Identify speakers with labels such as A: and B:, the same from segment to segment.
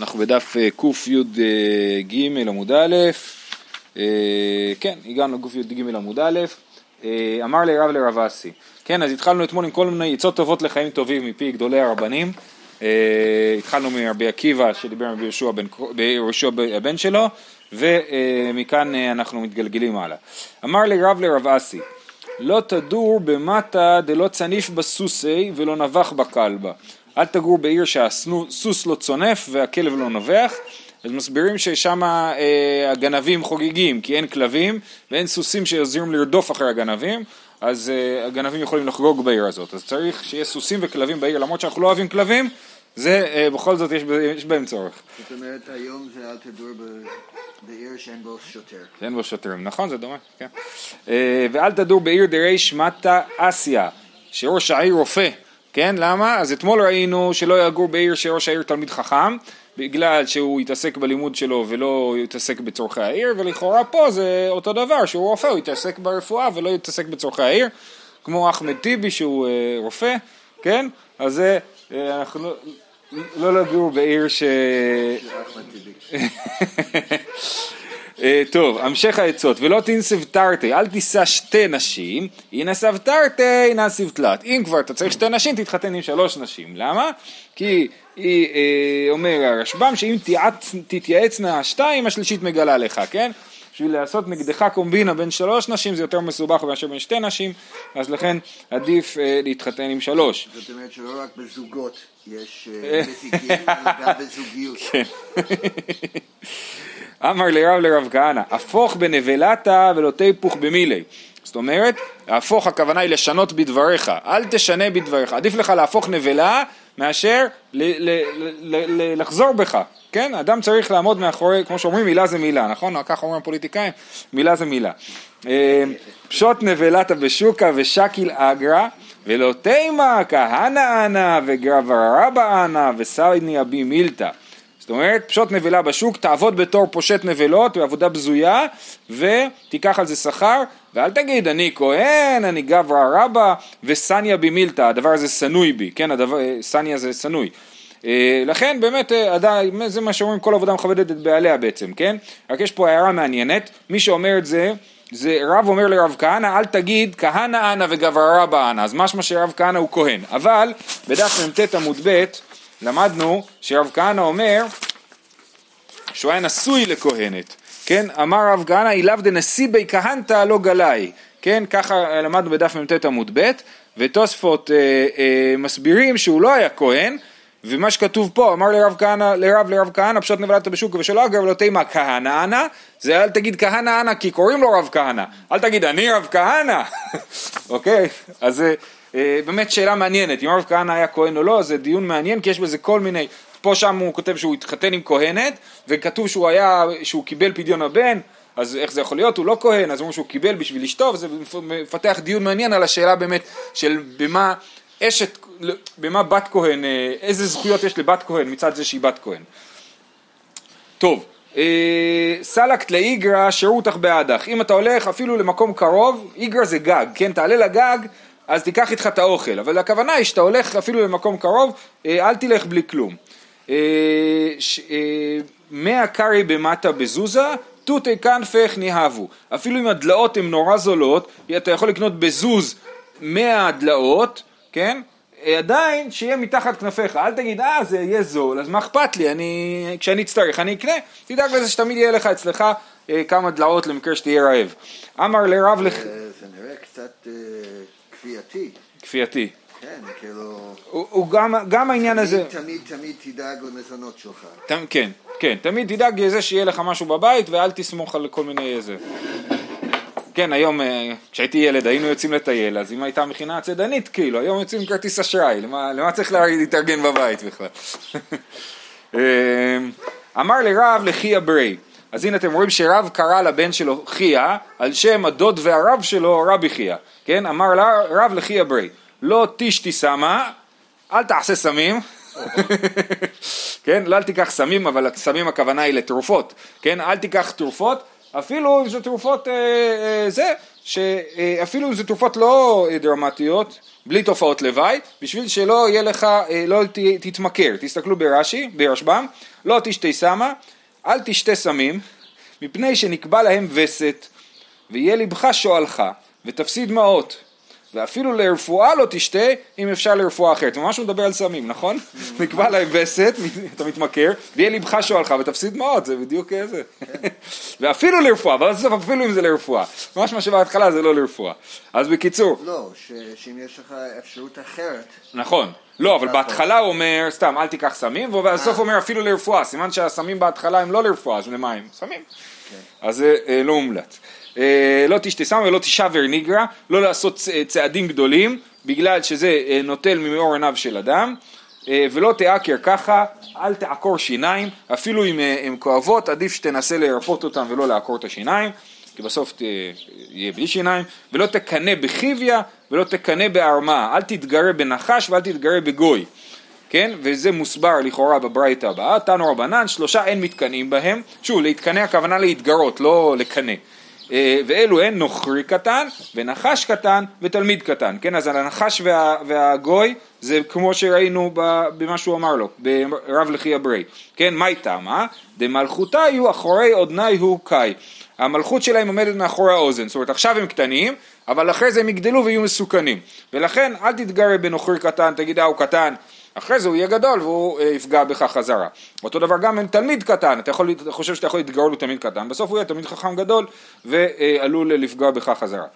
A: אנחנו בדף אה, קי"ג עמוד א', אה, כן, הגענו לקי"ג עמוד א', אה, אמר לי רב לרב אסי, כן, אז התחלנו אתמול עם כל מיני עצות טובות לחיים טובים מפי גדולי הרבנים, התחלנו מרבי עקיבא שדיבר עם יהושע הבן שלו, ומכאן אנחנו מתגלגלים הלאה. אמר לי רב לרב אסי, לא תדור במטה דלא צניף בסוסי ולא נבח בכלבה. אל תגור בעיר שהסוס לא צונף והכלב לא נובח, אז מסבירים ששם אה, הגנבים חוגגים כי אין כלבים ואין סוסים שעוזרים לרדוף אחרי הגנבים, אז אה, הגנבים יכולים לחגוג בעיר הזאת. אז צריך שיהיה סוסים וכלבים בעיר, למרות שאנחנו לא אוהבים כלבים, זה אה, בכל זאת יש, יש בהם צורך.
B: זאת אומרת היום זה אל תדור בעיר שאין בו שוטר.
A: שאין בו שוטרים, נכון זה דומה, כן. אה, ואל תדור בעיר דרי שמטה אסיה, שראש העיר רופא. כן? למה? אז אתמול ראינו שלא יגור בעיר שראש העיר תלמיד חכם, בגלל שהוא יתעסק בלימוד שלו ולא יתעסק בצורכי העיר, ולכאורה פה זה אותו דבר, שהוא רופא, הוא יתעסק ברפואה ולא יתעסק בצורכי העיר, כמו אחמד טיבי שהוא אה, רופא, כן? אז זה, אה, אנחנו לא, לא לגור בעיר ש... אה, טוב, המשך העצות, ולא תנסב תרתי, אל תישא שתי נשים, ינסב תרתי, נסיב תלת. אם כבר אתה צריך שתי נשים, תתחתן עם שלוש נשים. למה? כי היא, אה, אומר הרשב"ם, שאם תתייעצנה שתיים, השלישית מגלה לך, כן? בשביל לעשות נגדך קומבינה בין שלוש נשים זה יותר מסובך מאשר בין שתי נשים, אז לכן עדיף אה, להתחתן עם שלוש.
B: זאת אומרת שלא רק בזוגות יש אה, מזיקים, אלא גם בזוגיות.
A: אמר לרב לרב כהנא, הפוך בנבלתה ולא תיפוך במילי. זאת אומרת, להפוך הכוונה היא לשנות בדבריך, אל תשנה בדבריך, עדיף לך להפוך נבלה מאשר ל- ל- ל- לחזור בך, כן? אדם צריך לעמוד מאחורי, כמו שאומרים, מילה זה מילה, נכון? ככה אומרים הפוליטיקאים, מילה זה מילה. אה, פשוט נבלתה בשוקה ושקיל אגרא ולא תימה כהנא אנא וגרבר רבא אנא וסייני אבי מילתא זאת אומרת, פשוט נבלה בשוק, תעבוד בתור פושט נבלות בעבודה בזויה ותיקח על זה שכר ואל תגיד אני כהן, אני גברא רבא וסניה במילתא, הדבר הזה שנוי בי, כן, הדבר, סניה זה שנוי. אה, לכן באמת אה, זה מה שאומרים כל עבודה מכבדת את בעליה בעצם, כן? רק יש פה הערה מעניינת, מי שאומר את זה זה רב אומר לרב כהנא אל תגיד כהנא אנא וגברא רבא אנא. אז משמע שרב כהנא הוא כהן. אבל בדף מ"ט עמוד ב' למדנו שרב כהנא אומר שהוא היה נשוי לכהנת, כן? אמר רב כהנא אילאו דנשיא בי כהנתא לא גלאי, כן? ככה למדנו בדף מ"ט עמוד ב' ותוספות אה, אה, מסבירים שהוא לא היה כהן ומה שכתוב פה, אמר לרב כהנא, לרב לרב כהנא, פשוט נבלת בשוק ושלא אגב לא תימא כהנא אנא, זה אל תגיד כהנא אנא כי קוראים לו רב כהנא, אל תגיד אני רב כהנא, אוקיי? אז אה, באמת שאלה מעניינת, אם הרב כהנא היה כהן או לא, זה דיון מעניין כי יש בזה כל מיני, פה שם הוא כותב שהוא התחתן עם כהנת, וכתוב שהוא היה, שהוא קיבל פדיון הבן, אז איך זה יכול להיות, הוא לא כהן, אז אומרים שהוא קיבל בשביל אשתו, וזה מפתח דיון מעניין על השאלה באמת של במה אשת, במה בת כהן, אה, איזה זכויות יש לבת כהן מצד זה שהיא בת כהן. טוב, אה, סלקת לאיגרא שירותך בעדך, אם אתה הולך אפילו למקום קרוב, איגרא זה גג, כן, תעלה לגג אז תיקח איתך את האוכל, אבל הכוונה היא שאתה הולך אפילו למקום קרוב, אה, אל תלך בלי כלום. אה, אה, מאה קרי במטה בזוזה, תותי כנפך נהבו. אפילו אם הדלאות הן נורא זולות, אתה יכול לקנות בזוז מאה דלאות, כן? עדיין שיהיה מתחת כנפיך, אל תגיד אה זה יהיה זול, אז מה אכפת לי, אני, כשאני אצטרך אני אקנה, תדאג לזה שתמיד יהיה לך אצלך אה, כמה דלאות למקרה שתהיה רעב. אמר לרב
B: לח... זה נראה קצת... אה... כפייתי.
A: כפייתי.
B: כן, כאילו...
A: הוא, הוא גם, גם העניין
B: תמיד,
A: הזה...
B: תמיד תמיד תדאג למזונות שלך.
A: ת, כן, כן, תמיד תדאג לזה שיהיה לך משהו בבית ואל תסמוך על כל מיני איזה... כן, היום אה, כשהייתי ילד היינו יוצאים לטייל, אז אם הייתה מכינה צדנית, כאילו, היום יוצאים עם כרטיס אשראי, למה, למה צריך להתארגן בבית בכלל? אה, אמר לרב לחי אברי, אז הנה אתם רואים שרב קרא לבן שלו חייא, על שם הדוד והרב שלו רבי חייא. כן, אמר לה רב לכי אברי, לא תשתי סמה, אל תעשה סמים, כן, לא אל תיקח סמים, אבל סמים הכוונה היא לתרופות, כן, אל תיקח תרופות, אפילו אם זה תרופות אה, אה, זה, שאפילו אם זה תרופות לא אה, דרמטיות, בלי תופעות לוואי, בשביל שלא יהיה לך, אה, לא ת- תתמכר. תסתכלו ברש"י, ברשב"ם, לא תשתה סמה, אל תשתה סמים, מפני שנקבע להם וסת, ויהיה לבך שואלך, ותפסיד מעות. ואפילו לרפואה לא תשתה, אם אפשר לרפואה אחרת. ממש הוא מדבר על סמים, נכון? נקבע להם וסת, אתה מתמכר, ויהיה לבך שואלך ותפסיד מעות, זה בדיוק זה. ואפילו לרפואה, בסוף אפילו אם זה לרפואה. ממש מה שבהתחלה זה לא לרפואה. אז בקיצור,
B: לא, שאם יש לך אפשרות אחרת,
A: נכון. לא, אבל. בהתחלה הוא אומר, סתם, אל תיקח סמים, ובסוף הוא אומר אפילו לרפואה. סימן שהסמים בהתחלה הם לא לרפואה, אז למה הם? סמים. אז זה אה, לא מומלץ. אה, לא תשתה סם ולא תשבר ניגרא, לא לעשות אה, צעדים גדולים, בגלל שזה אה, נוטל ממאור עיניו של אדם, אה, ולא תעקר ככה, אל תעקור שיניים, אפילו אם אה, הן כואבות, עדיף שתנסה לרפות אותן ולא לעקור את השיניים. כי בסוף ת... יהיה בלי שיניים, ולא תקנא בחיביה ולא תקנא בערמה, אל תתגרה בנחש ואל תתגרה בגוי, כן? וזה מוסבר לכאורה בברייתא הבאה, תנו רבנן, שלושה אין מתקנאים בהם, שוב, להתקנא הכוונה להתגרות, לא לקנא. אה, ואלו הן נוכרי קטן, ונחש קטן, ותלמיד קטן, כן? אז הנחש וה, והגוי זה כמו שראינו במה שהוא אמר לו, ברב לחי אברי, כן? מהי תמה? דמלכותיו אחורי אודני הוא קאי. המלכות שלהם עומדת מאחורי האוזן, זאת אומרת עכשיו הם קטנים, אבל אחרי זה הם יגדלו ויהיו מסוכנים. ולכן אל תתגרה בנוכרי קטן, תגיד אה הוא קטן, אחרי זה הוא יהיה גדול והוא אה, יפגע בך חזרה. אותו דבר גם עם תלמיד קטן, אתה, יכול, אתה חושב שאתה יכול להתגרות בתלמיד קטן, בסוף הוא יהיה תלמיד חכם גדול ועלול לפגוע בך חזרה.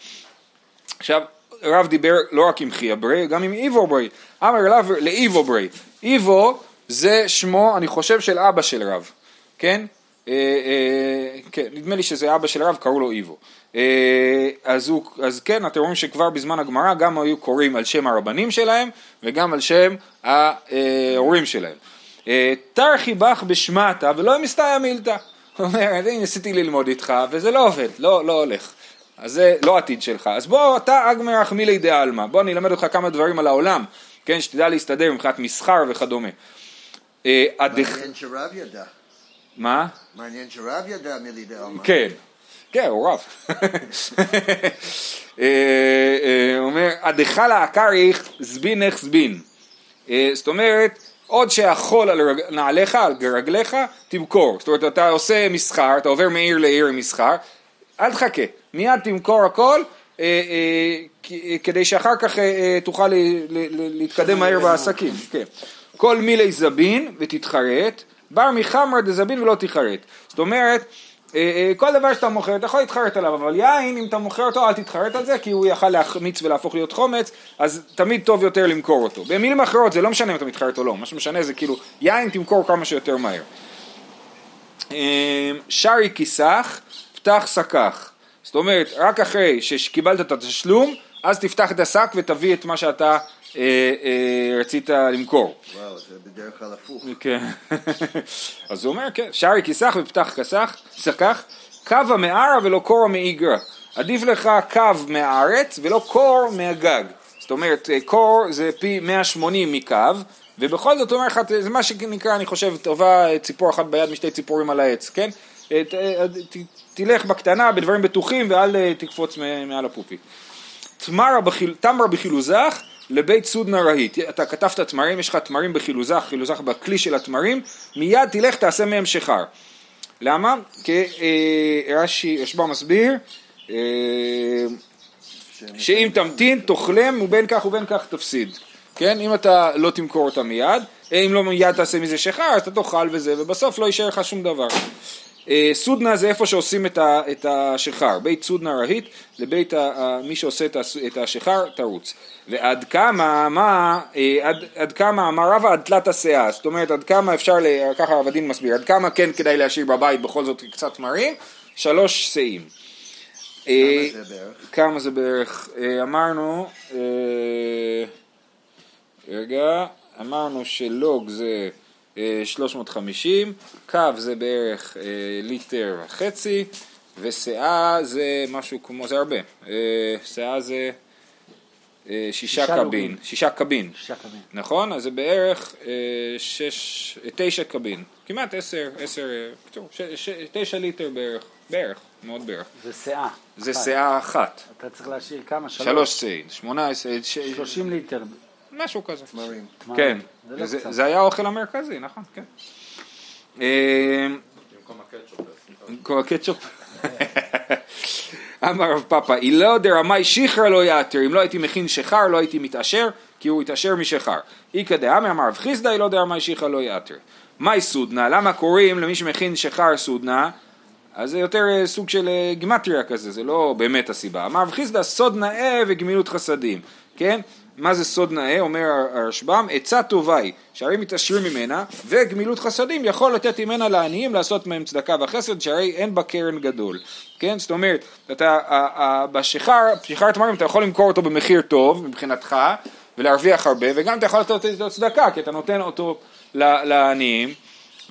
A: עכשיו, רב דיבר לא רק עם חייא ברי, גם עם איבו ברי. אמר לאיבו ברי. איבו זה שמו, אני חושב, של אבא של רב, כן? אה, אה, כן, נדמה לי שזה אבא של רב, קראו לו איבו. אה, אז, הוא, אז כן, אתם רואים שכבר בזמן הגמרא גם היו קוראים על שם הרבנים שלהם וגם על שם ההורים שלהם. תרחי בך בשמטה ולא מסתייע מילתא. הוא אומר, אני ניסיתי ללמוד איתך וזה לא עובד, לא, לא הולך. אז זה לא עתיד שלך. אז בוא, אתה אגמר אחמילי דעלמא. בוא אני אלמד אותך כמה דברים על העולם, כן, שתדע להסתדר מבחינת מסחר וכדומה.
B: מעניין שרב ידע.
A: מה?
B: מעניין שרב ידע עלמא.
A: כן, כן, הוא רב. אה, אה, הוא אומר, הדחלה הקריך זבינך זבין. אה, זאת אומרת, עוד שהחול על רג- נעליך, על רגליך, תמכור. זאת אומרת, אתה עושה מסחר, אתה עובר מעיר לעיר עם מסחר, אל תחכה, מיד תמכור הכל, אה, אה, כדי שאחר כך אה, אה, תוכל ל- ל- ל- להתקדם מהר בעסקים. כן. כל מילי זבין ותתחרט, בר מחמר דזבין ולא תתחרט. זאת אומרת, אה, אה, כל דבר שאתה מוכר, אתה יכול להתחרט עליו, אבל יין, אם אתה מוכר אותו, אל תתחרט על זה, כי הוא יכל להחמיץ ולהפוך להיות חומץ, אז תמיד טוב יותר למכור אותו. במילים אחרות, זה לא משנה אם אתה מתחרט או לא, מה שמשנה זה כאילו, יין תמכור כמה שיותר מהר. אה, שרי כיסח, פתח שקך. זאת אומרת, רק אחרי שקיבלת את התשלום, אז תפתח את השק ותביא את מה שאתה רצית למכור.
B: וואו, זה בדרך כלל הפוך.
A: כן. אז הוא אומר, כן, שרי כיסח ופתח כסח, שקח, קו המערה ולא קור מאיגרא. עדיף לך קו מהארץ ולא קור מהגג. זאת אומרת, אה, קור זה פי 180 מקו, ובכל זאת אומר לך, זה מה שנקרא, אני חושב, טובה אה, ציפור אחת ביד משתי ציפורים על העץ, כן? אה, ת- אה, ת- תלך בקטנה, בדברים בטוחים, ואל אה, תקפוץ מעל הפופי. תמרה בחילוזך לבית סודנה רהיט. אתה כתבת תמרים, יש לך תמרים בחילוזך, חילוזך בכלי של התמרים, מיד תלך תעשה מהם שחר. למה? כי אה, רש"י, רשב"א מסביר, אה, שאם תמתין תאכלם ובין כך ובין כך תפסיד. כן? אם אתה לא תמכור אותה מיד, אה, אם לא מיד תעשה מזה שחר, אז אתה תאכל וזה, ובסוף לא יישאר לך שום דבר. אה, סודנה זה איפה שעושים את, ה, את השחר, בית סודנה רהיט, לבית ה, ה, מי שעושה את, השחר תרוץ. ועד כמה, מה, אה, עד, עד כמה אמר רבא עד תלת הסאה, זאת אומרת עד כמה אפשר, ככה הרב הדין מסביר, עד כמה כן כדאי להשאיר בבית בכל זאת קצת תמרים, שלוש שאים. אה,
B: כמה זה בערך?
A: כמה זה בערך? אמרנו, רגע, אמרנו שלוג זה 350, קו זה בערך אה, ליטר וחצי, ושאה זה משהו כמו, זה הרבה, אה, שאה זה אה, שישה
C: שישה
A: קבין,
C: לובים.
A: שישה קבין,
C: שישה קבין.
A: נכון? אז זה בערך אה, שש, אה, תשע קבין, כמעט עשר, עשר, אה, ש- ש- תשע ליטר בערך, בערך, מאוד בערך.
C: זה שאה.
A: זה. שאה אחת,
C: אתה צריך להשאיר כמה?
A: שלוש סעין, שמונה עשרה, ש-
C: 30 ליטר.
A: משהו כזה.
B: תמרים.
A: כן,
C: זה לא
A: זה- היה האוכל המרכזי, נכון, כן. אה, במקום הקטשופ. אמר רב פאפא, אילו דרמאי שיחרא לא יעתר, אם לא הייתי מכין שיכר לא הייתי מתעשר, כי הוא התעשר משכר. איכא דאמר אמר רב חיסדא, אילו דרמאי שיחרא לא יעתר. מאי סודנה, למה קוראים למי שמכין שיכר סודנה? אז זה יותר אה, סוג של אה, גימטריה כזה, זה לא באמת הסיבה. אמר רב חיסדא, סוד נאה וגמילות חסדים, כן? מה זה סוד נאה? אומר הרשב"ם, עצה טובה היא, שהרי מתעשרים ממנה, וגמילות חסדים יכול לתת ממנה לעניים לעשות מהם צדקה וחסד, שהרי אין בה קרן גדול, כן? זאת אומרת, אתה, בשיכר, שיכר תמרים אתה יכול למכור אותו במחיר טוב מבחינתך, ולהרוויח הרבה, וגם אתה יכול לתת אותו צדקה, כי אתה נותן אותו לעניים,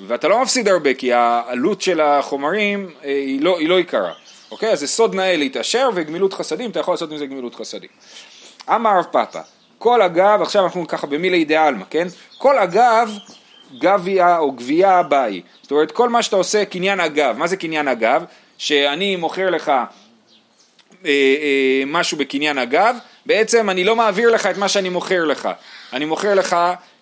A: ואתה לא מפסיד הרבה, כי העלות של החומרים אה, היא לא, היא לא יקרה, אוקיי? אז זה סוד נאה להתעשר, וגמילות חסדים, אתה יכול לעשות עם זה גמילות חסדים. אמר רב פאפא, כל אגב, עכשיו אנחנו ככה במילי דה עלמא, כן? כל אגב, גביה או גבייה באי. זאת אומרת, כל מה שאתה עושה קניין אגב. מה זה קניין אגב? שאני מוכר לך אה, אה, משהו בקניין אגב, בעצם אני לא מעביר לך את מה שאני מוכר לך. אני מוכר לך,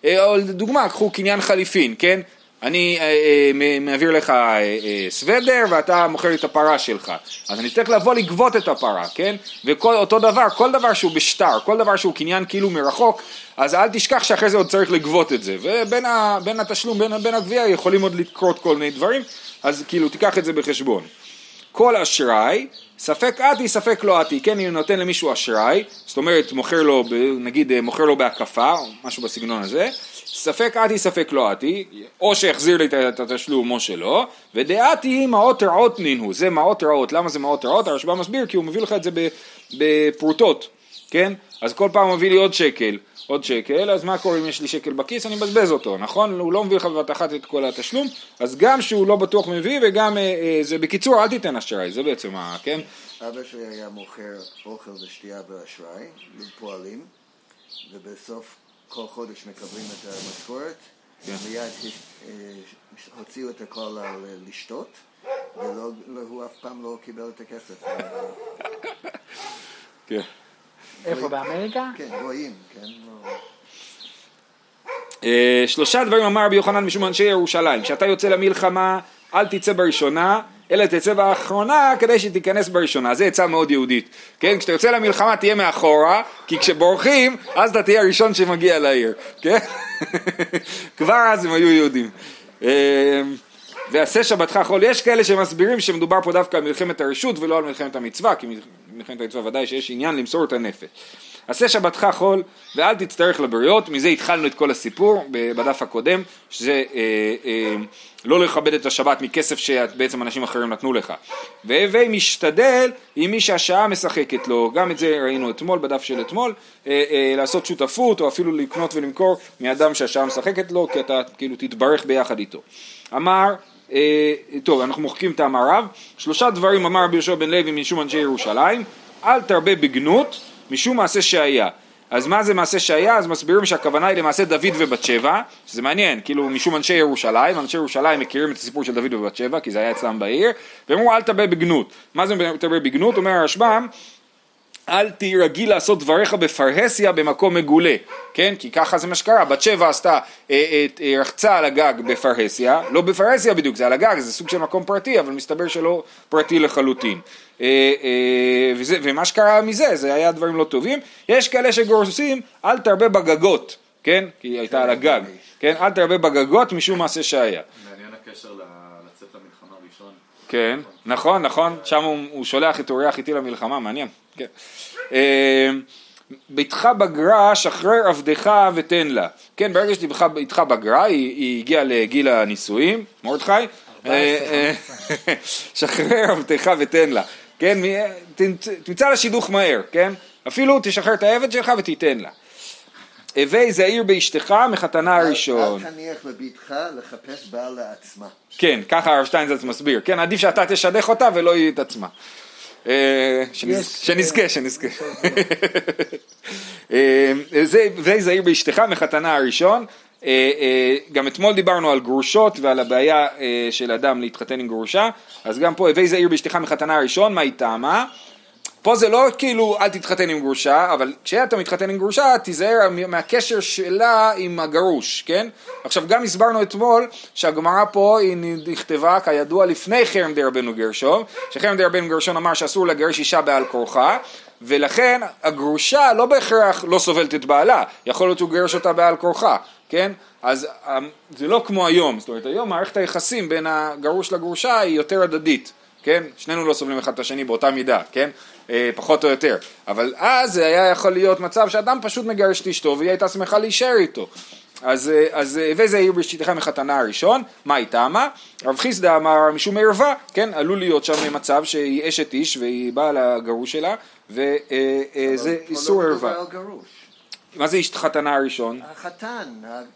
A: אה, או לדוגמה, קחו קניין חליפין, כן? אני אה, אה, מעביר לך אה, סוודר ואתה מוכר לי את הפרה שלך. אז אני צריך לבוא לגבות את הפרה, כן? וכל אותו דבר, כל דבר שהוא בשטר, כל דבר שהוא קניין כאילו מרחוק, אז אל תשכח שאחרי זה עוד צריך לגבות את זה. ובין התשלום, בין, בין הגבייה יכולים עוד לקרות כל מיני דברים, אז כאילו תיקח את זה בחשבון. כל אשראי, ספק אתי, ספק לא אתי, כן, אם נותן למישהו אשראי, זאת אומרת מוכר לו, נגיד מוכר לו בהקפה, או משהו בסגנון הזה, ספק אתי, ספק לא אתי, או שיחזיר לי את- התשלום או שלא, ודעתי מעות רעות נינו, זה מעות רעות, למה זה מעות רעות? הרשב"א מסביר כי הוא מביא לך את זה בפרוטות, כן? אז כל פעם מביא לי עוד שקל, עוד שקל, אז מה קורה אם יש לי שקל בכיס? אני מבזבז אותו, נכון? הוא לא מביא לך בבת אחת את כל התשלום, אז גם שהוא לא בטוח מביא וגם, אה, אה, זה בקיצור, אל תיתן אשראי, זה בעצם ה... כן?
B: אבא שלי היה מוכר אוכל ושתייה באשראי לפועלים, ובסוף כל חודש מקבלים את המשכורת,
A: כן.
B: מיד אה, הוציאו את הכל על אה, לשתות, והוא אף פעם לא קיבל את הכסף.
A: כן.
C: איפה, באמריקה?
B: כן, רואים, כן. לא-
A: אה, שלושה דברים אמר רבי יוחנן משום אנשי ירושלים, כשאתה יוצא למלחמה אל תצא בראשונה, אלא תצא באחרונה כדי שתיכנס בראשונה, זה עצה מאוד יהודית, כן? כשאתה יוצא למלחמה תהיה מאחורה, כי כשבורחים אז אתה תהיה הראשון שמגיע לעיר, כן? כבר אז הם היו יהודים. אה, ועשה שבתך חול, יש כאלה שמסבירים שמדובר פה דווקא על מלחמת הרשות ולא על מלחמת המצווה, כי מלחמת המצווה ודאי שיש עניין למסור את הנפש. עשה שבתך חול ואל תצטרך לבריות, מזה התחלנו את כל הסיפור בדף הקודם, שזה אה, אה, לא לכבד את השבת מכסף שבעצם אנשים אחרים נתנו לך. והווי משתדל עם מי שהשעה משחקת לו, גם את זה ראינו אתמול בדף של אתמול, אה, אה, לעשות שותפות או אפילו לקנות ולמכור מאדם שהשעה משחקת לו, כי אתה כאילו תתברך ביחד איתו. אמר טוב, אנחנו מוחקים את המערב. שלושה דברים אמר רבי יהושע בן לוי משום אנשי ירושלים, אל תרבה בגנות משום מעשה שהיה. אז מה זה מעשה שהיה? אז מסבירים שהכוונה היא למעשה דוד ובת שבע, שזה מעניין, כאילו משום אנשי ירושלים, אנשי ירושלים מכירים את הסיפור של דוד ובת שבע, כי זה היה אצלם בעיר, והם אמרו אל תרבה בגנות. מה זה תרבה בגנות? אומר הרשב"ם, אל תהי רגיל לעשות דבריך בפרהסיה במקום מגולה, כן? כי ככה זה מה שקרה, בת שבע עשתה, אה, אה, אה, רחצה על הגג בפרהסיה, לא בפרהסיה בדיוק, זה על הגג, זה סוג של מקום פרטי, אבל מסתבר שלא פרטי לחלוטין. אה, אה, וזה, ומה שקרה מזה, זה היה דברים לא טובים. יש כאלה שגורסים, אל תרבה בגגות, כן? כי היא הייתה על הגג, כן? אל תרבה בגגות משום מעשה שהיה.
D: מעניין הקשר לצאת למלחמה ראשון.
A: כן, נכון, נכון, שם הוא, הוא שולח את אורח איתי למלחמה, מעניין, ביתך בגרה, שחרר עבדך ותן לה. כן, ברגע שבתך בגרה, היא, היא הגיעה לגיל הנישואים, מרדכי, אה, שחרר עבדך ותן לה. כן, תמצא לה שידוך מהר, כן? אפילו תשחרר את העבד שלך ותיתן לה. הווי זהיר באשתך מחתנה הראשון.
B: אל תניח לביתך לחפש בעל לעצמה.
A: כן, ככה הרב שטיינזלץ מסביר. כן, עדיף שאתה תשדך אותה ולא היא את עצמה. אה, שנז-
C: יש,
A: שנזכה, שנזכה. אה, זה זהיר באשתך מחתנה הראשון. אה, אה, גם אתמול דיברנו על גרושות ועל הבעיה אה, של אדם להתחתן עם גרושה, אז גם פה וי זהיר באשתך מחתנה הראשון, מה היא טעמה? פה זה לא כאילו אל תתחתן עם גרושה, אבל כשאתה מתחתן עם גרושה תיזהר מהקשר שלה עם הגרוש, כן? עכשיו גם הסברנו אתמול שהגמרא פה היא נכתבה כידוע לפני חרם די רבנו גרשום, שחרם די רבנו גרשום אמר שאסור לגרש אישה בעל כורחה, ולכן הגרושה לא בהכרח לא סובלת את בעלה, יכול להיות שהוא גירש אותה בעל כורחה, כן? אז אמ, זה לא כמו היום, זאת אומרת היום מערכת היחסים בין הגרוש לגרושה היא יותר הדדית. כן? שנינו לא סובלים אחד את השני באותה מידה, כן? אה, פחות או יותר. אבל אז זה היה יכול להיות מצב שאדם פשוט מגרש את אשתו והיא הייתה שמחה להישאר איתו. אז, אה, אז אה, וזה העיר בשיטתך מחתנה הראשון, מה היא טעמה? רב חיסדא אמר משום ערווה, כן? עלול להיות שם מצב שהיא אשת איש והיא באה לגרוש שלה וזה איסור ערווה. מה זה איש חתנה הראשון?
B: החתן,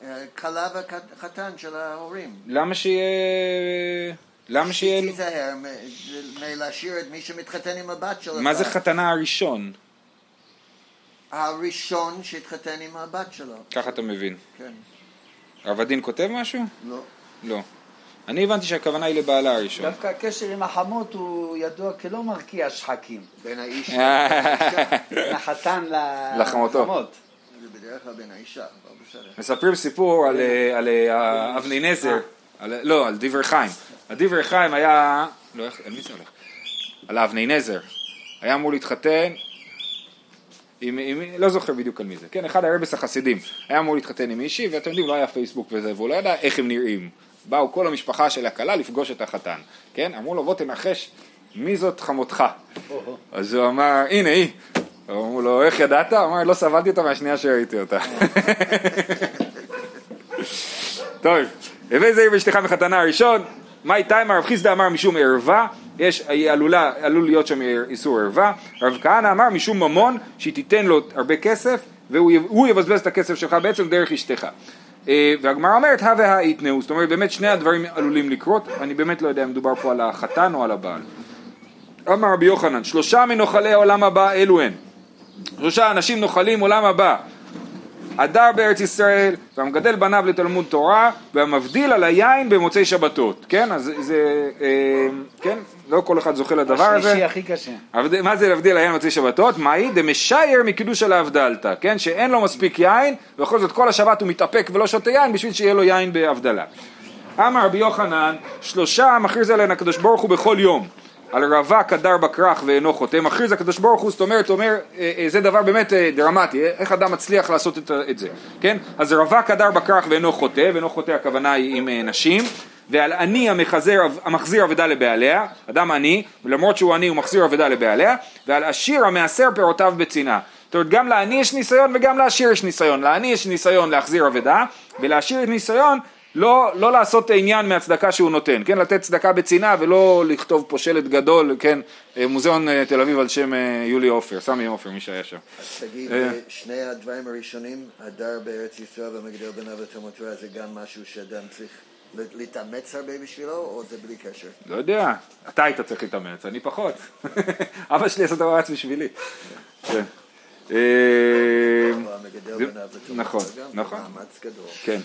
B: הכלה והחתן של ההורים.
A: למה שיהיה... למה שיהיה... לו-
B: תיזהר מ- מלהשאיר את מי שמתחתן עם הבת שלך.
A: מה זה חתנה הראשון?
B: הראשון שהתחתן עם הבת שלו.
A: ככה אתה מבין.
B: כן.
A: הרב הדין כותב משהו?
B: לא.
A: לא. אני הבנתי שהכוונה היא לבעלה הראשון.
C: דווקא הקשר עם החמות הוא ידוע כלא מרקיע שחקים.
B: בין האיש
A: אה.
C: בין החתן ל-
A: לחמותו.
C: לחמות.
B: זה בדרך כלל בין האישה, אבל בסדר.
A: מספרים סיפור על, אה, על אה, אבני נזר, לא, על דברי חיים. הדברי חיים היה, לא, איך, על מי זה הולך? על האבני נזר. היה אמור להתחתן עם, עם, לא זוכר בדיוק על מי זה, כן, אחד הרבס החסידים, היה אמור להתחתן עם מישהי, ואתם יודעים, לא היה פייסבוק וזה, והוא לא ידע איך הם נראים. באו כל המשפחה של הכלה לפגוש את החתן, כן? אמרו לו, בוא תנחש מי זאת חמותך. אז הוא אמר, הנה היא. אמרו לו, איך ידעת? הוא אמר, לא סבלתי אותה מהשנייה שראיתי אותה. טוב, הווי זהיר באשתך מחתנה הראשון, מאי תימא רב חיסדא אמר משום ערווה, יש, היא עלולה, עלול להיות שם איסור ערווה, רב כהנא אמר משום ממון, שהיא תיתן לו הרבה כסף, והוא יבזבז את הכסף שלך בעצם דרך אשתך. אה, והגמרא אומרת, הא והא יתנאו, זאת אומרת באמת שני הדברים עלולים לקרות, אני באמת לא יודע אם מדובר פה על החתן או על הבעל. אמר רבי יוחנן, שלושה מנוחלי העולם הבא אלו הן. שלושה אנשים נוחלים עולם הבא. הדר בארץ ישראל, והמגדל בניו לתלמוד תורה, והמבדיל על היין במוצאי שבתות. כן, אז זה, אה, כן, לא כל אחד זוכה לדבר הזה.
C: השלישי הכי קשה.
A: מה זה להבדיל היין במוצאי שבתות? מהי? דמשייר מקידוש על ההבדלתא, כן? שאין לו מספיק יין, ובכל זאת כל השבת הוא מתאפק ולא שותה יין בשביל שיהיה לו יין בהבדלה. אמר רבי יוחנן, שלושה מכריז עליהן הקדוש ברוך הוא בכל יום. על רווק הדר בכרך ואינו חוטא, מכריז הקדוש ברוך הוא, זאת אומרת, אומר, אה, אה, זה דבר באמת אה, דרמטי, איך אדם מצליח לעשות את, זה, כן? אז רווק הדר בכרך ואינו חוטא, ואינו חוטא הכוונה היא עם נשים, ועל עני המחזר, המחזיר אבדה לבעליה, אדם עני, ולמרות שהוא עני הוא מחזיר אבדה לבעליה, ועל עשיר המעשר פירותיו בצנעה. זאת אומרת, גם לעני יש ניסיון וגם לעשיר יש ניסיון. לעני יש ניסיון להחזיר אבדה, ולעשיר יש ניסיון לא, לא לעשות עניין מהצדקה שהוא נותן, כן? לתת צדקה בצנעה ולא לכתוב פה שלט גדול, כן? אה, מוזיאון אה, תל אביב על שם אה, יולי עופר, סמי עופר, מי שהיה שם.
B: אז תגיד. שני הדברים הראשונים, הדר בארץ ישראל והמגדל בניו לתלמוד תורה, זה גם משהו שאדם צריך להתאמץ הרבה בשבילו, או זה בלי קשר?
A: לא יודע, אתה היית צריך להתאמץ, אני פחות. אבא שלי עשה את המאמץ בשבילי. כן. נכון, נכון.
B: מאמץ גדול.
A: כן.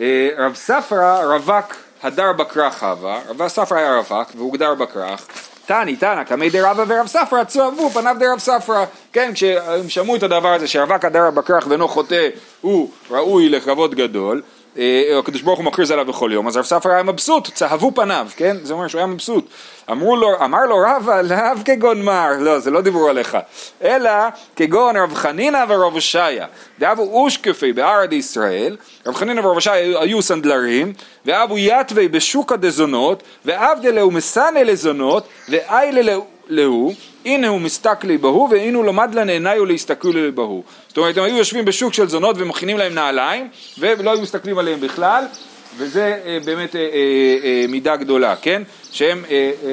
A: אה, רב ספרא רווק הדר בכרך הווה, רב ספרא היה רווק והוגדר בכרך. תני תנא קמי דרבא ורב ספרא צוהבו פניו דרב ספרא. כן, כשהם שמעו את הדבר הזה שהרווק הדר בכרך ואינו חוטא הוא ראוי לכבוד גדול. אה, הקדוש ברוך הוא מכריז עליו בכל יום, אז רב ספרא היה מבסוט, צהבו פניו, כן? זה אומר שהוא היה מבסוט. אמרו לו, אמר לו רבא, לאו כגון מר, לא, זה לא דיבור עליך, אלא כגון רב חנינא ורב הושעיה. דאבו אושקפי בארד ישראל, רב חנינא ורב הושעיה היו סנדלרים, ואבו יתווי בשוקא דזונות, ועבדלה ומסנא לזונות, ואיילה להו, הנה הוא מסתכלי בהו, והנה הוא למד לן עיניו להסתכלי בהו. זאת אומרת, הם היו יושבים בשוק של זונות ומכינים להם נעליים, ולא היו מסתכלים עליהם בכלל, וזה אה, באמת אה, אה, אה, מידה גדולה, כן? שהם אה, אה,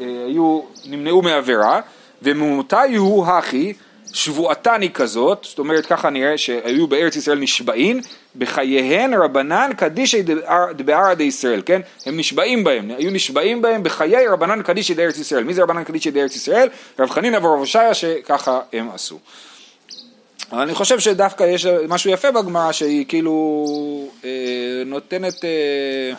A: אה, היו, נמנעו מעבירה, וממותי הוא הכי, שבועתני כזאת, זאת אומרת ככה נראה שהיו בארץ ישראל נשבעים, בחייהן רבנן קדישי דבערא דישראל, כן? הם נשבעים בהם, היו נשבעים בהם בחיי רבנן קדישי דארץ ישראל. מי זה רבנן קדישי דארץ ישראל? רב חנינא ורב הושעיה שככה הם עשו. אבל אני חושב שדווקא יש משהו יפה בגמרא שהיא כאילו אה, נותנת אה,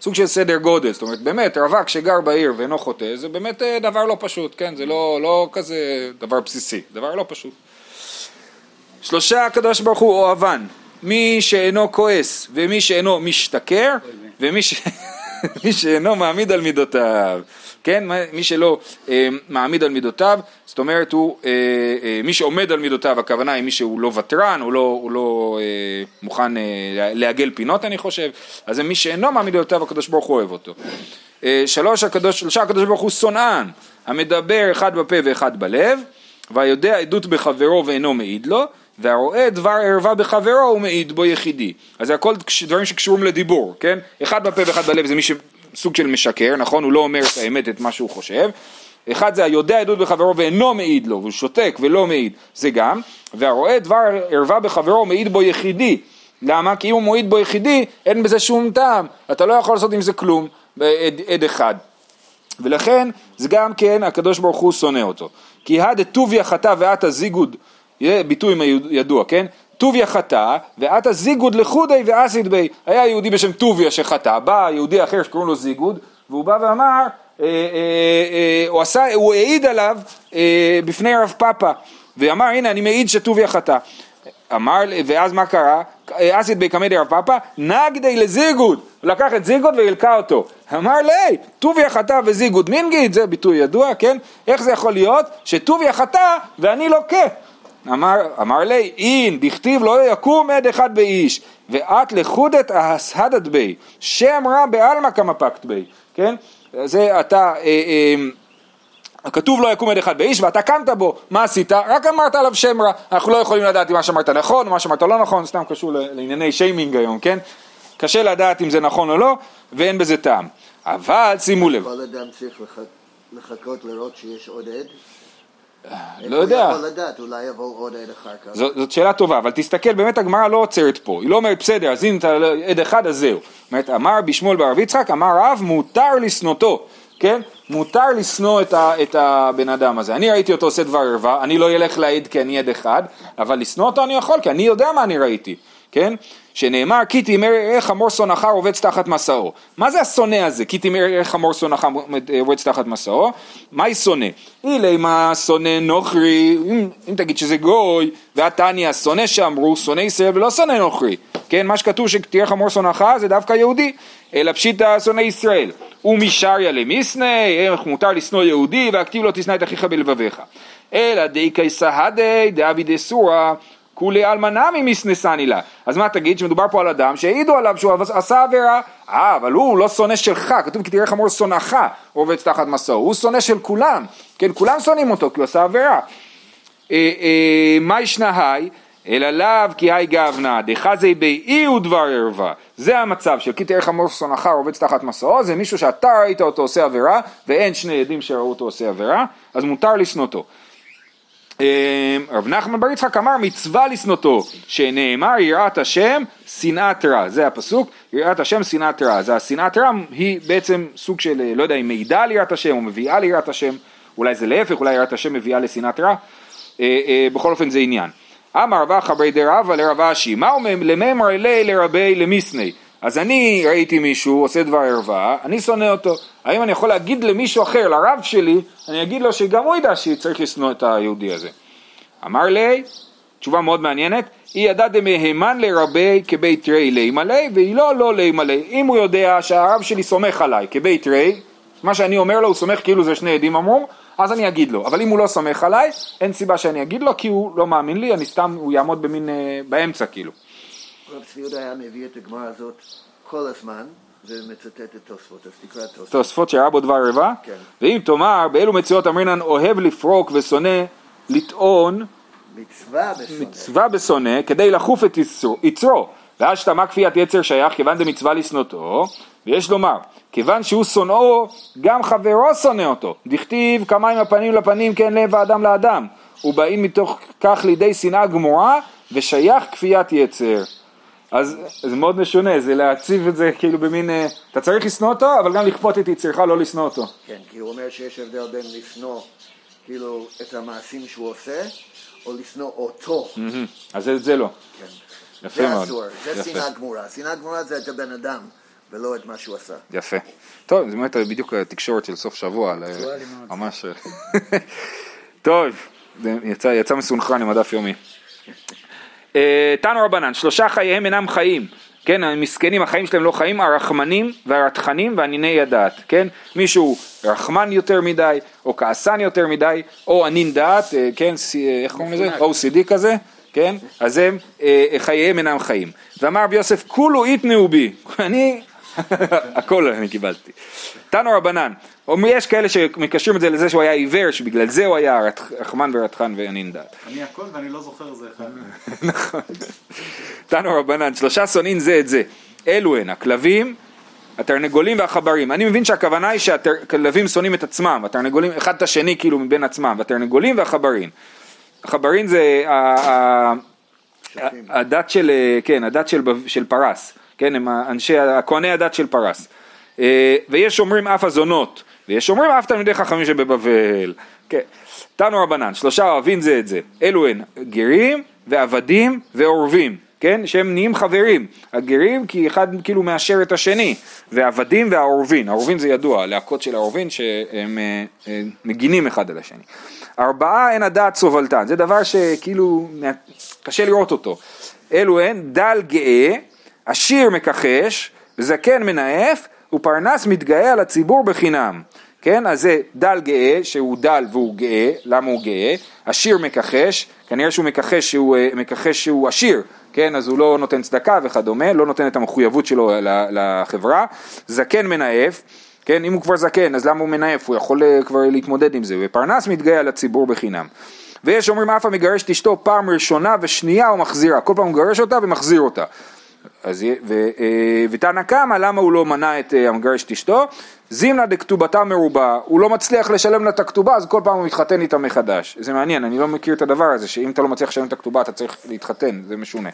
A: סוג של סדר גודל, זאת אומרת באמת רווק שגר בעיר ואינו חוטא זה באמת אה, דבר לא פשוט, כן? זה לא, לא כזה דבר בסיסי, דבר לא פשוט. שלושה הקדוש ברוך הוא אוהבן, מי שאינו כועס ומי שאינו משתכר ומי ש... מי שאינו מעמיד על מידותיו, כן? מי שלא אה, מעמיד על מידותיו, זאת אומרת הוא, אה, אה, מי שעומד על מידותיו, הכוונה היא מי שהוא לא ותרן, הוא לא, הוא לא אה, מוכן אה, לעגל פינות אני חושב, אז זה מי שאינו מעמיד על מידותיו, הקדוש ברוך הוא אוהב אותו. אה, שלוש הקדוש, שלושה הקדוש ברוך הוא שונאן, המדבר אחד בפה ואחד בלב, והיודע עדות בחברו ואינו מעיד לו, והרואה דבר ערווה בחברו הוא מעיד בו יחידי. אז זה הכל דברים שקשורים לדיבור, כן? אחד בפה ואחד בלב זה מי שסוג של משקר, נכון? הוא לא אומר את האמת, את מה שהוא חושב. אחד זה היודע עדות בחברו ואינו מעיד לו, והוא שותק ולא מעיד, זה גם. והרואה דבר ערווה בחברו מעיד בו יחידי. למה? כי אם הוא מעיד בו יחידי, אין בזה שום טעם. אתה לא יכול לעשות עם זה כלום, עד, עד אחד. ולכן, זה גם כן, הקדוש ברוך הוא שונא אותו. כי הא דטוביה חטא ועתה זיגוד ביטוי ידוע, כן? טוביה חטא, ועתה זיגוד לחודי ואסיד בי. היה יהודי בשם טוביה שחטא, בא יהודי אחר שקוראים לו זיגוד, והוא בא ואמר, אה, אה, אה, הוא, עשה, הוא העיד עליו אה, בפני רב פאפה, ואמר הנה אני מעיד שטוביה חטא. אמר, ואז מה קרה? אסיד בי קמא דרב פאפה, נגדי לזיגוד, לקח את זיגוד והלקה אותו. אמר לי, טוביה חטא וזיגוד מינגיד, זה ביטוי ידוע, כן? איך זה יכול להיות שטוביה חטא ואני לוקה? אמר, אמר לי, אין, דכתיב לא יקום עד אחד באיש, ואת לחודת אהסהדת בי, שם רע בעלמא כמפקת בי, כן? זה אתה, אה, אה, כתוב לא יקום עד אחד באיש ואתה קמת בו, מה עשית? רק אמרת עליו שם רע, אנחנו לא יכולים לדעת אם מה שאמרת נכון מה שאמרת לא נכון, סתם קשור לענייני שיימינג היום, כן? קשה לדעת אם זה נכון או לא, ואין בזה טעם. אבל שימו לב.
B: כל אדם צריך לחכות לראות שיש עוד עד?
A: לא יודע.
B: הוא יכול לדעת, אולי יבוא עוד עד אחר כך.
A: זאת, זאת שאלה טובה, אבל תסתכל, באמת הגמרא לא עוצרת פה, היא לא אומרת בסדר, אז אם אתה לא- עד אחד אז זהו. אומרת, אמר בשמואל ברב יצחק, אמר רב, מותר לשנותו, כן? מותר לשנוא את, ה, את הבן אדם הזה. אני ראיתי אותו עושה דבר ערווה, אני לא אלך להעיד כי אני עד אחד, אבל לשנוא אותו אני יכול, כי אני יודע מה אני ראיתי, כן? שנאמר כי ערך חמור שונאך רובץ תחת מסעו. מה זה השונא הזה? כי ערך חמור שונאך רובץ תחת מסעו? מה היא שונא? אילי מה שונא נוכרי, אם, אם תגיד שזה גוי, והתניא שונא שאמרו שונא ישראל ולא שונא נוכרי, כן? מה שכתוב שתהיה חמור שונאך זה דווקא יהודי, אלא פשיטא שונא ישראל. ומשריה למיסנה, איך מותר לשנוא יהודי, והכתיב לא תשנא את אחיך בלבביך. אלא די קייסהדי דאבי דסורא כולי עלמא נמי מסנסני לה. אז מה תגיד? שמדובר פה על אדם שהעידו עליו שהוא עשה עבירה. אה, אבל הוא לא שונא שלך, כתוב כי תראה חמור שונאך רובץ תחת מסעו. הוא שונא של כולם, כן, כולם שונאים אותו כי הוא עשה עבירה. אה, אה, מה ישנה היי? אלא לאו כי היי גבנה, דחזי באי הוא דבר ערווה. זה המצב של כי תראה חמור שונאך רובץ תחת מסעו, זה מישהו שאתה ראית אותו עושה עבירה, ואין שני עדים שראו אותו עושה עבירה, אז מותר. אמ, רב נחמן בר יצחק אמר מצווה לשנותו, שנאמר יראת השם שנאת רע, זה הפסוק, יראת השם שנאת רע, אז השנאת רע היא בעצם סוג של, לא יודע אם מעידה על יראת השם או מביאה ליראת השם, אולי זה להפך, אולי יראת השם מביאה לשנאת רע, אה, אה, בכל אופן זה עניין. אמר רבא חברי דרבא לרב אשי, מה אומר אלי לרבי למיסני, אז אני ראיתי מישהו עושה דבר ערווה, אני שונא אותו. האם אני יכול להגיד למישהו אחר, לרב שלי, אני אגיד לו שגם הוא ידע שצריך לשנוא את היהודי הזה. אמר לי, תשובה מאוד מעניינת, היא ידע דמהימן לרבי כבית רי לימה לי, והיא לא לא לימה לי. אם הוא יודע שהרב שלי סומך עליי כבית רי, מה שאני אומר לו הוא סומך כאילו זה שני עדים אמרו, אז אני אגיד לו. אבל אם הוא לא סומך עליי, אין סיבה שאני אגיד לו כי הוא לא מאמין לי, אני סתם, הוא יעמוד במין, אה, באמצע כאילו.
B: רב צבי יהודה היה מביא את הגמרא הזאת כל הזמן, ומצטט את תוספות, אז תקרא תוספות.
A: תוספות שראה בו דבר ערווה?
B: כן.
A: ואם תאמר, באילו מציאות אמרינן אוהב לפרוק ושונא לטעון
B: מצווה בשונא.
A: מצווה בשונא כדי לחוף את יצרו. ואז שתמה כפיית יצר שייך כיוון דמצווה לשנותו, ויש לומר, כיוון שהוא שונאו, גם חברו שונא אותו. דכתיב כמים הפנים לפנים כן לב האדם לאדם, ובאים מתוך כך לידי שנאה גמורה, ושייך כפיית יצר. אז זה מאוד משונה, זה להציב את זה כאילו במין, אה, אתה צריך לשנוא אותו, אבל גם לכפות את יצרך לא לשנוא אותו.
B: כן, כי הוא אומר שיש הבדל בין לשנוא כאילו את המעשים שהוא עושה, או לשנוא אותו.
A: אז את זה לא.
B: כן.
A: יפה
B: זה
A: מאוד.
B: אסור, זה. שנאה גמורה. שנאה גמורה זה את הבן אדם, ולא את מה שהוא עשה.
A: יפה. טוב, זה באמת בדיוק התקשורת של סוף שבוע. ממש. טוב, זה יצא, יצא מסונכרן עם הדף יומי. אה, תנו רבנן, שלושה חייהם אינם חיים, כן, המסכנים, החיים שלהם לא חיים, הרחמנים והרתחנים והניני הדעת, כן, מישהו רחמן יותר מדי, או כעסן יותר מדי, או ענין דעת, אה, כן, אה, איך קוראים לזה? OCD כזה, כן, אז הם, חייהם אינם חיים. ואמר רבי יוסף, כולו איתנאו בי, אני, הכל אני קיבלתי. תנו רבנן, יש כאלה שמקשרים את זה לזה שהוא היה עיוור, שבגלל זה הוא היה רחמן ורתחן וענין דעת.
D: אני הכל ואני לא זוכר זה אחד.
A: נכון. תנו רבנן, שלושה שונאים זה את זה. אלו הן, הכלבים, התרנגולים והחברים. אני מבין שהכוונה היא שהכלבים שונאים את עצמם, התרנגולים, אחד את השני כאילו מבין עצמם, והתרנגולים והחברים. החברים זה. הדת של, כן, הדת של פרס, כן, הם אנשי, הכהני הדת של פרס. אה, ויש אומרים אף הזונות, ויש אומרים אף תלמידי חכמים שבבבל. כן. תנו רבנן, שלושה אוהבים זה את זה. אלו הן גרים ועבדים ועורבים, כן, שהם נהיים חברים. הגרים כי אחד כאילו מאשר את השני, והעבדים והעורבין, העורבין זה ידוע, הלהקות של העורבין שהם אה, אה, מגינים אחד על השני. ארבעה אין הדעת סובלתן, זה דבר שכאילו קשה לראות אותו. אלו הן דל גאה, עשיר מכחש, זקן מנאף, ופרנס מתגאה על הציבור בחינם. כן, אז זה דל גאה, שהוא דל והוא גאה, למה הוא גאה? עשיר מכחש, כנראה שהוא מכחש שהוא, אה, מכחש שהוא עשיר, כן, אז הוא לא נותן צדקה וכדומה, לא נותן את המחויבות שלו לחברה. זקן מנאף, כן, אם הוא כבר זקן, אז למה הוא מנאף? הוא יכול אה, כבר להתמודד עם זה. ופרנס מתגאה על הציבור בחינם. ויש אומרים אף המגרש את אשתו פעם ראשונה ושנייה הוא מחזירה, כל פעם הוא מגרש אותה ומחזיר אותה. אז, יה- ו, אה, ותנא קמא, למה הוא לא מנע את אה, המגרש את אשתו? זימנה דכתובתה מרובה, הוא לא מצליח לשלם לה את הכתובה, אז כל פעם הוא מתחתן איתה מחדש. זה מעניין, אני לא מכיר את הדבר הזה, שאם אתה לא מצליח לשלם את הכתובה אתה צריך להתחתן, זה משונה.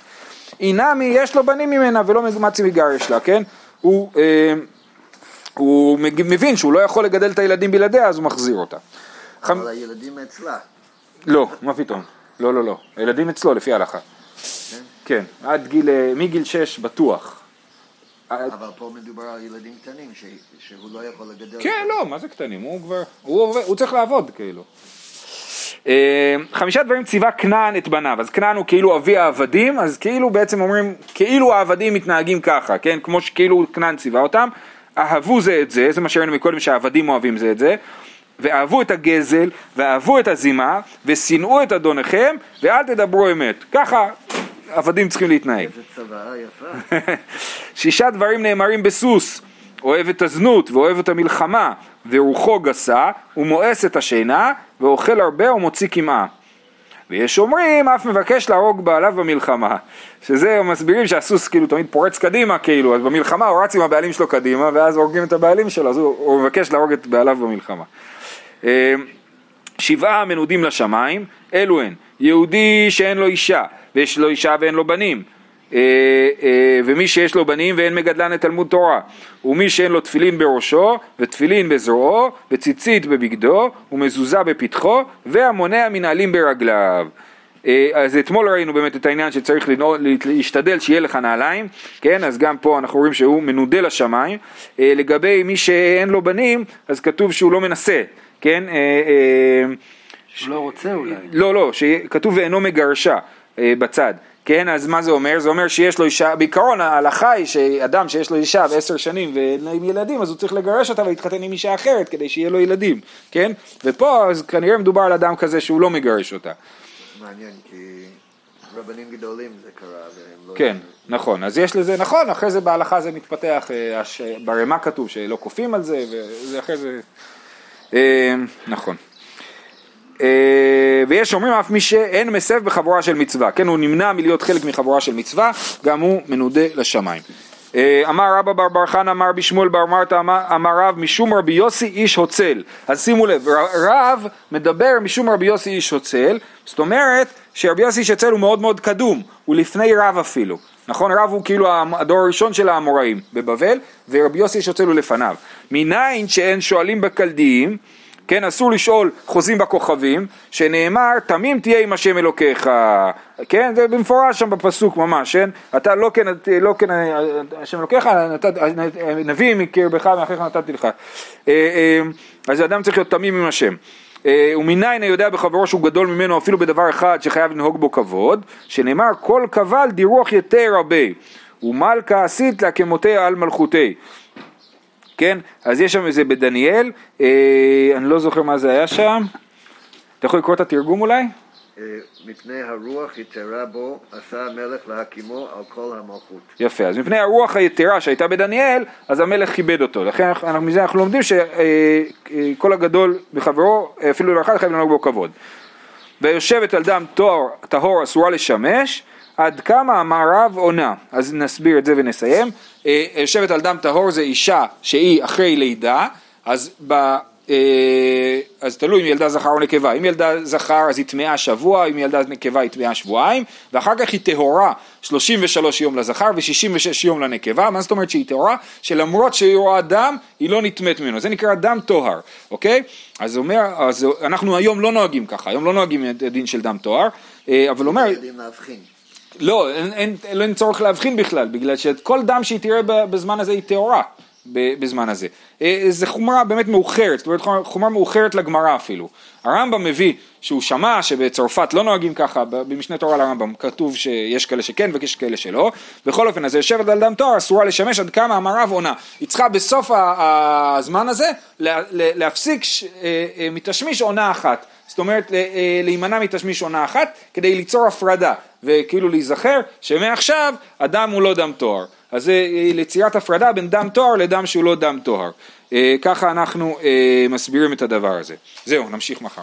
A: אינמי, יש לו בנים ממנה ולא מצי מגרש לה, כן? הוא, אה, הוא מבין שהוא לא יכול לגדל את הילדים בלעדיה, אז הוא מחזיר אותה. חמ...
B: אבל הילדים אצלה.
A: לא, מה פתאום? לא, לא, לא. הילדים אצלו לפי ההלכה. כן, עד גיל, אה, מגיל 6 בטוח.
B: אבל פה מדובר על ילדים קטנים ש- שהוא לא יכול לגדל.
A: כן, לא, מה זה קטנים? הוא כבר, הוא, עובד, הוא צריך לעבוד כאילו. אה, חמישה דברים ציווה כנען את בניו, אז כנען הוא כאילו אבי העבדים, אז כאילו בעצם אומרים, כאילו העבדים מתנהגים ככה, כן? כמו שכאילו כנען ציווה אותם, אהבו זה את זה, זה מה שראינו מקודם שהעבדים אוהבים זה את זה, ואהבו את הגזל, ואהבו את הזימה, ושנאו את אדוניכם, ואל תדברו אמת. ככה עבדים צריכים להתנהג.
B: איזה צוואה יפה.
A: שישה דברים נאמרים בסוס, אוהב את הזנות ואוהב את המלחמה, ורוחו גסה, ומואס את השינה, ואוכל הרבה ומוציא קמעה. ויש אומרים, אף מבקש להרוג בעליו במלחמה. שזה, מסבירים שהסוס כאילו תמיד פורץ קדימה כאילו, אז במלחמה הוא רץ עם הבעלים שלו קדימה, ואז הורגים את הבעלים שלו, אז הוא, הוא מבקש להרוג את בעליו במלחמה. אה, שבעה המנודים לשמיים, אלו הן, יהודי שאין לו אישה, ויש לו אישה ואין לו בנים, אה, אה, ומי שיש לו בנים ואין מגדלן לתלמוד תורה, ומי שאין לו תפילין בראשו, ותפילין בזרועו, וציצית בבגדו, ומזוזה בפתחו, והמונע מנהלים ברגליו. אה, אז אתמול ראינו באמת את העניין שצריך להשתדל שיהיה לך נעליים, כן, אז גם פה אנחנו רואים שהוא מנודה לשמיים. לגבי מי שאין לו בנים, אז כתוב שהוא לא מנסה, כן,
C: הוא לא רוצה אולי.
A: לא, לא, שכתוב ואינו מגרשה אה, בצד, כן, אז מה זה אומר? זה אומר שיש לו אישה, בעיקרון ההלכה היא שאדם שיש לו אישה ועשר שנים ואין להם ילדים, אז הוא צריך לגרש אותה ולהתחתן עם אישה אחרת כדי שיהיה לו ילדים, כן? ופה אז כנראה מדובר על אדם כזה שהוא לא מגרש אותה.
B: מעניין, כי רבנים גדולים זה קרה, והם לא...
A: כן, נכון, אז יש לזה, נכון, אחרי זה בהלכה זה מתפתח, אה, ברמה כתוב שלא כופים על זה, וזה אחרי זה, אה, נכון. אה, ויש אומרים אף מי שאין מסב בחבורה של מצווה, כן, הוא נמנע מלהיות חלק מחבורה של מצווה, גם הוא מנודה לשמיים. אה, אמר רבא בר בר חנא אמר בשמואל בר מרתא אמר- רב משום רבי יוסי איש הוצל אז שימו לב רב מדבר משום רבי יוסי איש הוצל זאת אומרת שרבי יוסי איש הוצל הוא מאוד מאוד קדום הוא לפני רב אפילו נכון? רב הוא כאילו הדור הראשון של האמוראים בבבל, ורבי יוסי יש יוצא לו לפניו. מניין שאין שואלים בקלדיים, כן, אסור לשאול חוזים בכוכבים, שנאמר, תמים תהיה עם השם אלוקיך, כן, זה במפורש שם בפסוק ממש, כן, אתה לא כן, לא כן, השם אלוקיך, נביא מקרבך מאחיך נתתי לך, אה, אה, אז האדם צריך להיות תמים עם השם. אה, ומניין היודע בחברו שהוא גדול ממנו אפילו בדבר אחד שחייב לנהוג בו כבוד, שנאמר כל קבל דירוח יתר הרבה, ומלכה עשית לה כמותי על מלכותי. כן? אז יש שם איזה בדניאל, אה, אני לא זוכר מה זה היה שם, אתה יכול לקרוא את התרגום אולי?
B: אה, מפני הרוח יתרה בו עשה המלך להקימו על כל המלכות.
A: יפה, אז מפני הרוח היתרה שהייתה בדניאל, אז המלך כיבד אותו. לכן אנחנו, מזה אנחנו לומדים שכל הגדול בחברו, אפילו לאחד חייב לנהוג בו כבוד. ויושבת על דם טהור, טהור אסורה לשמש, עד כמה אמר רב עונה. אז נסביר את זה ונסיים. אה, יושבת על דם טהור זה אישה שהיא אחרי לידה, אז ב... אה, אז תלוי אם ילדה זכר או נקבה, אם ילדה זכר אז היא טמאה שבוע, אם ילדה נקבה היא טמאה שבועיים, ואחר כך היא טהורה 33 יום לזכר ו-66 יום לנקבה, מה זאת אומרת שהיא טהורה? שלמרות שהיא רואה דם, היא לא נטמאת ממנו, זה נקרא דם טוהר, אוקיי? אז אומר, אז אנחנו היום לא נוהגים ככה, היום לא נוהגים את הדין של דם טוהר, אה, אבל אומר...
B: יודעים להבחין.
A: לא, אין, אין, אין, אין צורך להבחין בכלל, בגלל שכל דם שהיא תראה בזמן הזה היא טהורה. בזמן הזה. אה, זה חומרה באמת מאוחרת, זאת אומרת חומרה מאוחרת לגמרא אפילו. הרמב"ם מביא שהוא שמע שבצרפת לא נוהגים ככה, במשנה תורה לרמב"ם כתוב שיש כאלה שכן ויש כאלה שלא. בכל אופן, אז יושבת על דם תואר אסורה לשמש עד כמה אמר רב עונה. היא צריכה בסוף הזמן הזה להפסיק אה, אה, מתשמיש עונה אחת. זאת אומרת להימנע מתשמיש עונה אחת כדי ליצור הפרדה וכאילו להיזכר שמעכשיו הדם הוא לא דם תואר. אז זה ליצירת הפרדה בין דם טוהר לדם שהוא לא דם טוהר. אה, ככה אנחנו אה, מסבירים את הדבר הזה. זהו, נמשיך מחר.